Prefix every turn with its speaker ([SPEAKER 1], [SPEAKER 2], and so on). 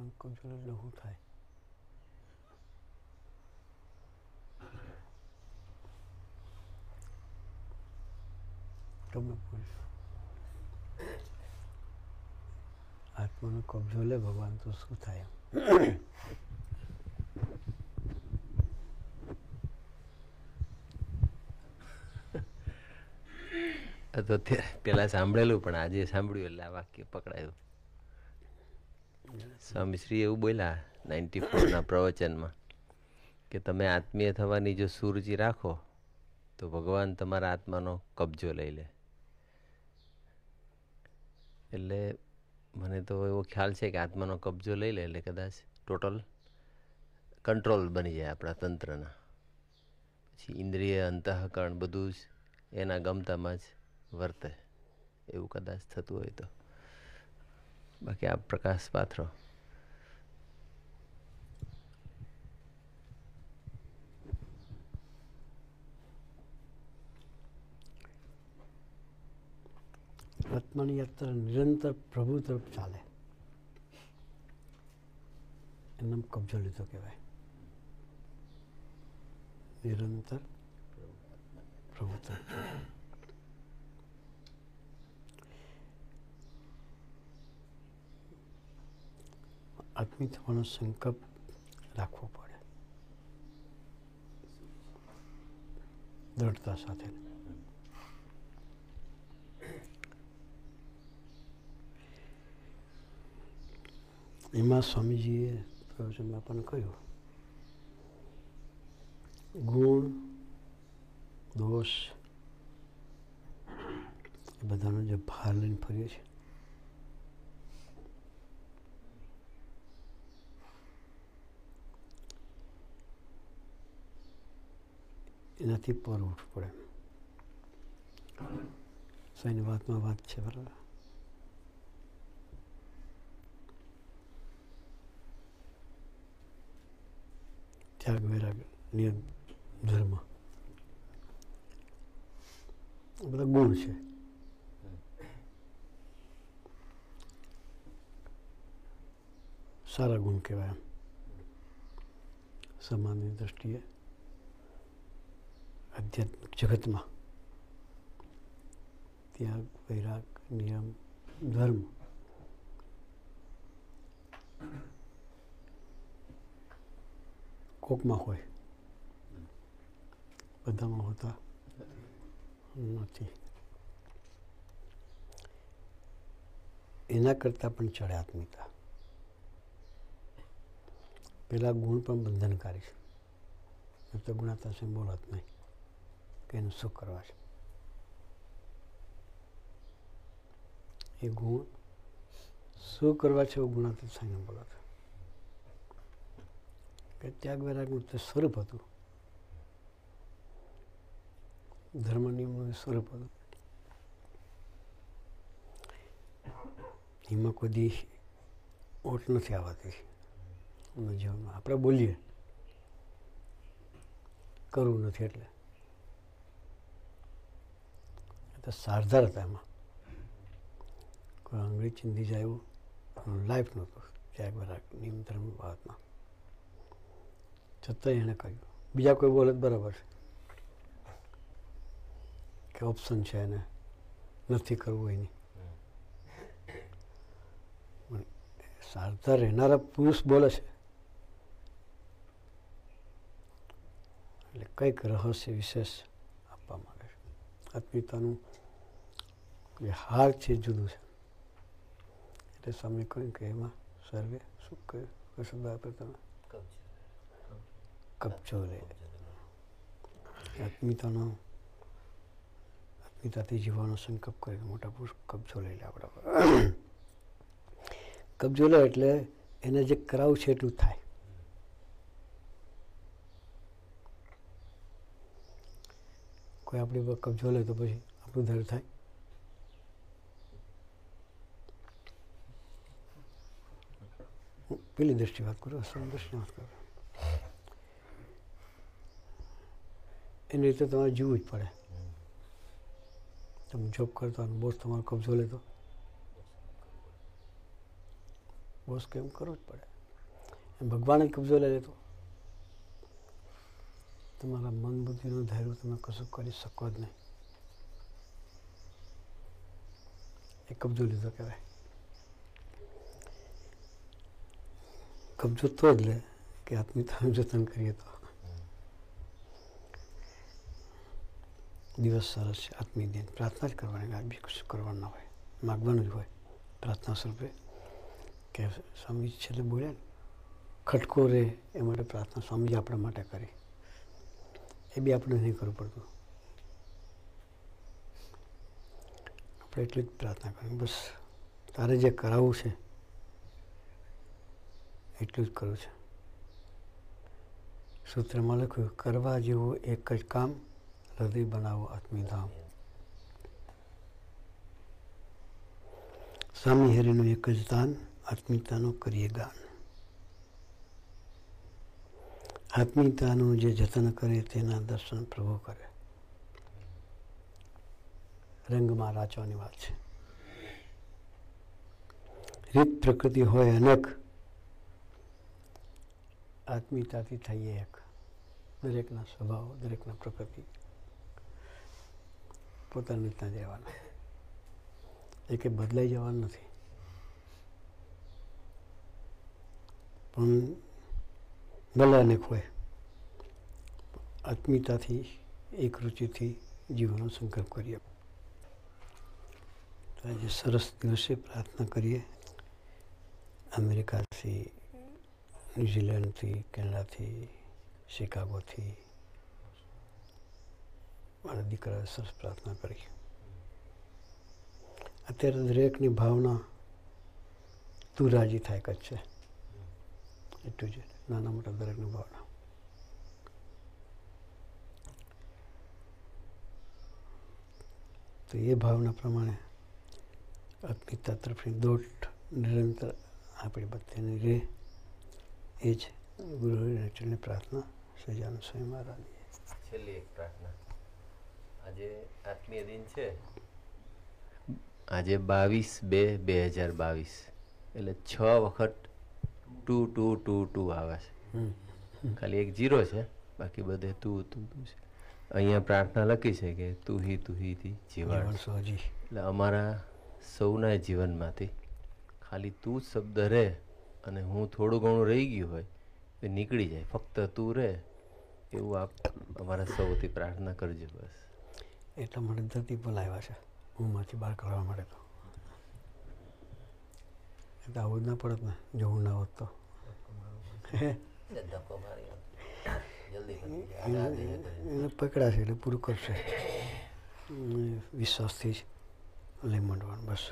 [SPEAKER 1] આત્માનો કબજો લે થાય? તમે પૂછો આત્માનો કબજો લે ભગવાન, તો શું થાય
[SPEAKER 2] તો તે પેલા સાંભળેલું, પણ આજે સાંભળ્યું એટલે આ વાક્ય પકડાયું. સ્વામી શ્રી એવું બોલ્યા, નાઇન્ટી ફોરના પ્રવચનમાં, કે તમે આત્મીય થવાની જો સુરુચિ રાખો, તો ભગવાન તમારા આત્માનો કબજો લઈ લે. એટલે મને તો એવો ખ્યાલ છે કે આત્માનો કબજો લઈ લે એટલે કદાચ ટોટલ કંટ્રોલ બની જાય આપણા તંત્રના. પછી ઇન્દ્રિય, અંતઃકરણ બધું જ એના ગમતામાં જ વર્તે, એવું કદાચ થતું હોય તો. બાકી આ પ્રકાશ પાથરો
[SPEAKER 1] આત્માની યાત્રા નિરંતર પ્રભુ તરફ ચાલે. એનો કબજો લીધો કહેવાય. નિરંતર પ્રભુ તરફ આત્મી થવાનો સંકલ્પ રાખવો પડે. દ્રઢતા સાથે. એમાં સ્વામીજીએ પ્રવચનમાં આપણને કહ્યું, ગુણ, દોષ એ બધાનો જે ભાર લઈને ફરીએ છીએ એનાથી પર ઉઠવું પડે. સાઈની વાતમાં વાત છે બરાબર. ત્યાગ વૈરાગ નિયમ ધર્મ. બધા ગુણ છે. સારા ગુણ કહેવાય એમ. સમાજની દ્રષ્ટિએ આધ્યાત્મિક જગતમાં ત્યાગ વૈરાગ નિયમ ધર્મ કોકમાં હોય બધામાં હોતા નથી એના કરતાં પણ ચડે આત્મીયતા પેલા ગુણ પણ બંધનકારી છે તો ગુણાતા સિમ્બોલ નહીં કે એનું શું કરવા છે? એ ગુણ શું કરવા છે એવું ગુણાતીત સાંજે બોલો કે ત્યાગ વૈરાગનું તે સ્વરૂપ હતું, ધર્મ નિયમનું સ્વરૂપ હતું, એમાં કોઈ ઓટ નથી આવતી. જીવનમાં આપણે બોલીએ, કરવું નથી એટલે એ તો સારધાર હતા એમાં. કોઈ આંગળી ચીંધી જાય એવું લાઈફ નહોતું. જાય બરાબર નિયમ ધર્મ બાબતમાં છતાંય એણે કહ્યું બીજા કોઈ બોલે બરાબર છે. કે ઓપ્શન છે એને. નથી કરવું એની. સારતા રહેનારા પુરુષ બોલે છે. એટલે કંઈક રહસ્ય વિશેષ આત્મીયતાનું જે હાર છે જુદું છે. એટલે સ્વામી કહ્યું કે એમાં સર્વે શું કહ્યું? કયો શબ્દ આપ્યો તમે? કબજો લે. આત્મીયતાનો, આત્મીયતાથી જીવવાનો સંકલ્પ કરીને મોટા પુરુષ કબજો લઈ લે આપણા કબજો લે એટલે એને જે કરાવું છે એટલું થાય. કોઈ આપણી પર કબજો લે તો પછી આપણું ધર થાય. પેલી દ્રષ્ટિ વાત કરું, અસલ દ્રષ્ટિ વાત કરું. એની રીતે તમારે જીવવું જ પડે. તમે જોબ કરતા અને બોસ તમારો કબજો લેતો બોસ કેમ કરવો જ પડે. ભગવાન જ કબજો લઈ લેતો. તમારા મન બુદ્ધિનું ધૈર્ય તમે કશું કરી શકો જ નહીં. એ કબજો લીધો કહેવાય. કબજો તો જ લે કે આત્મીયતાનું જતન કરીએ તો. દિવસ સરસ છે આત્મીય દિન પ્રાર્થના જ કરવાની બીજું કશું કરવાનું હોય. માગવાનું જ હોય. પ્રાર્થના સ્વરૂપે. કે સ્વામી છેલ્લે બોલ્યા ને, ખટકો રહે એ માટે પ્રાર્થના સ્વામીજી આપણા માટે કરી. એ બી આપણે નહીં કરવું પડતું. આપણે એટલી જ પ્રાર્થના કરવી બસ તારે જે કરાવવું છે, એટલું જ કરવું છે. સૂત્રમાં લખ્યું, કરવા જેવું એક જ કામ, હૃદય બનાવો આત્મીધામ સ્વામી હરિનું એક જ દાન, આત્મીયતાનું કરીએ ગાન. આત્મીયતાનું જે જતન કરે તેના દર્શન પ્રભુ કરે. રંગમાં રાચવાની વાત છે. રીત પ્રકૃતિ હોય અનેક, આત્મીયતાથી થઈએ એક. દરેકના સ્વભાવ, દરેકના પ્રકૃતિ પોતાની રીતના જવાના એ કંઈ બદલાઈ જવાનું નથી. પણ ભલે ખોય આત્મીયતાથી એક રુચિથી જીવનનો સંકલ્પ કરીએ. તો આજે સરસ દિવસે પ્રાર્થના કરીએ. અમેરિકાથી, ન્યુઝીલેન્ડથી, કેનેડાથી, શિકાગોથી. મારા દીકરાએ સરસ પ્રાર્થના કરી. અત્યારે દરેકની ભાવના તું રાજી થાય જ છે. એટલું જ. નાના મોટા દરેકની ભાવના તો એ ભાવના પ્રમાણે અર્પિતા તરફની દોટ નિરંતર આપણી બધાને રહે એ જ ગુરુ રચનની પ્રાર્થના સજાનું સ્વામી મહારાજની.
[SPEAKER 2] છેલ્લી એક પ્રાર્થના. આજે આત્મીય દિન છે. આજે બાવીસ બે બે હજાર બાવીસ. એટલે છ વખત ટુ ટુ ટુ ટુ આવે છે. ખાલી એક જીરો છે બાકી બધે તું તું તું છે. અહીંયા પ્રાર્થના લખી છે કે તું હી તું હી થી એટલે અમારા સૌના જીવનમાંથી ખાલી તું જ શબ્દ રહે અને હું થોડું ઘણું રહી ગયું હોય એ નીકળી જાય. ફક્ત તું રહે એવું આપ અમારા સૌથી પ્રાર્થના કરજો બસ.
[SPEAKER 1] એટલા માટે ધરતી પર લાવ્યા છે. માંથી બહાર કાઢવા માટે તો. તો આવું જ ના પડત ને જો હું? ના હોત તો એને પકડાશે એટલે પૂરું કરશે. વિશ્વાસથી જ લઈ માંડવાનું બસ.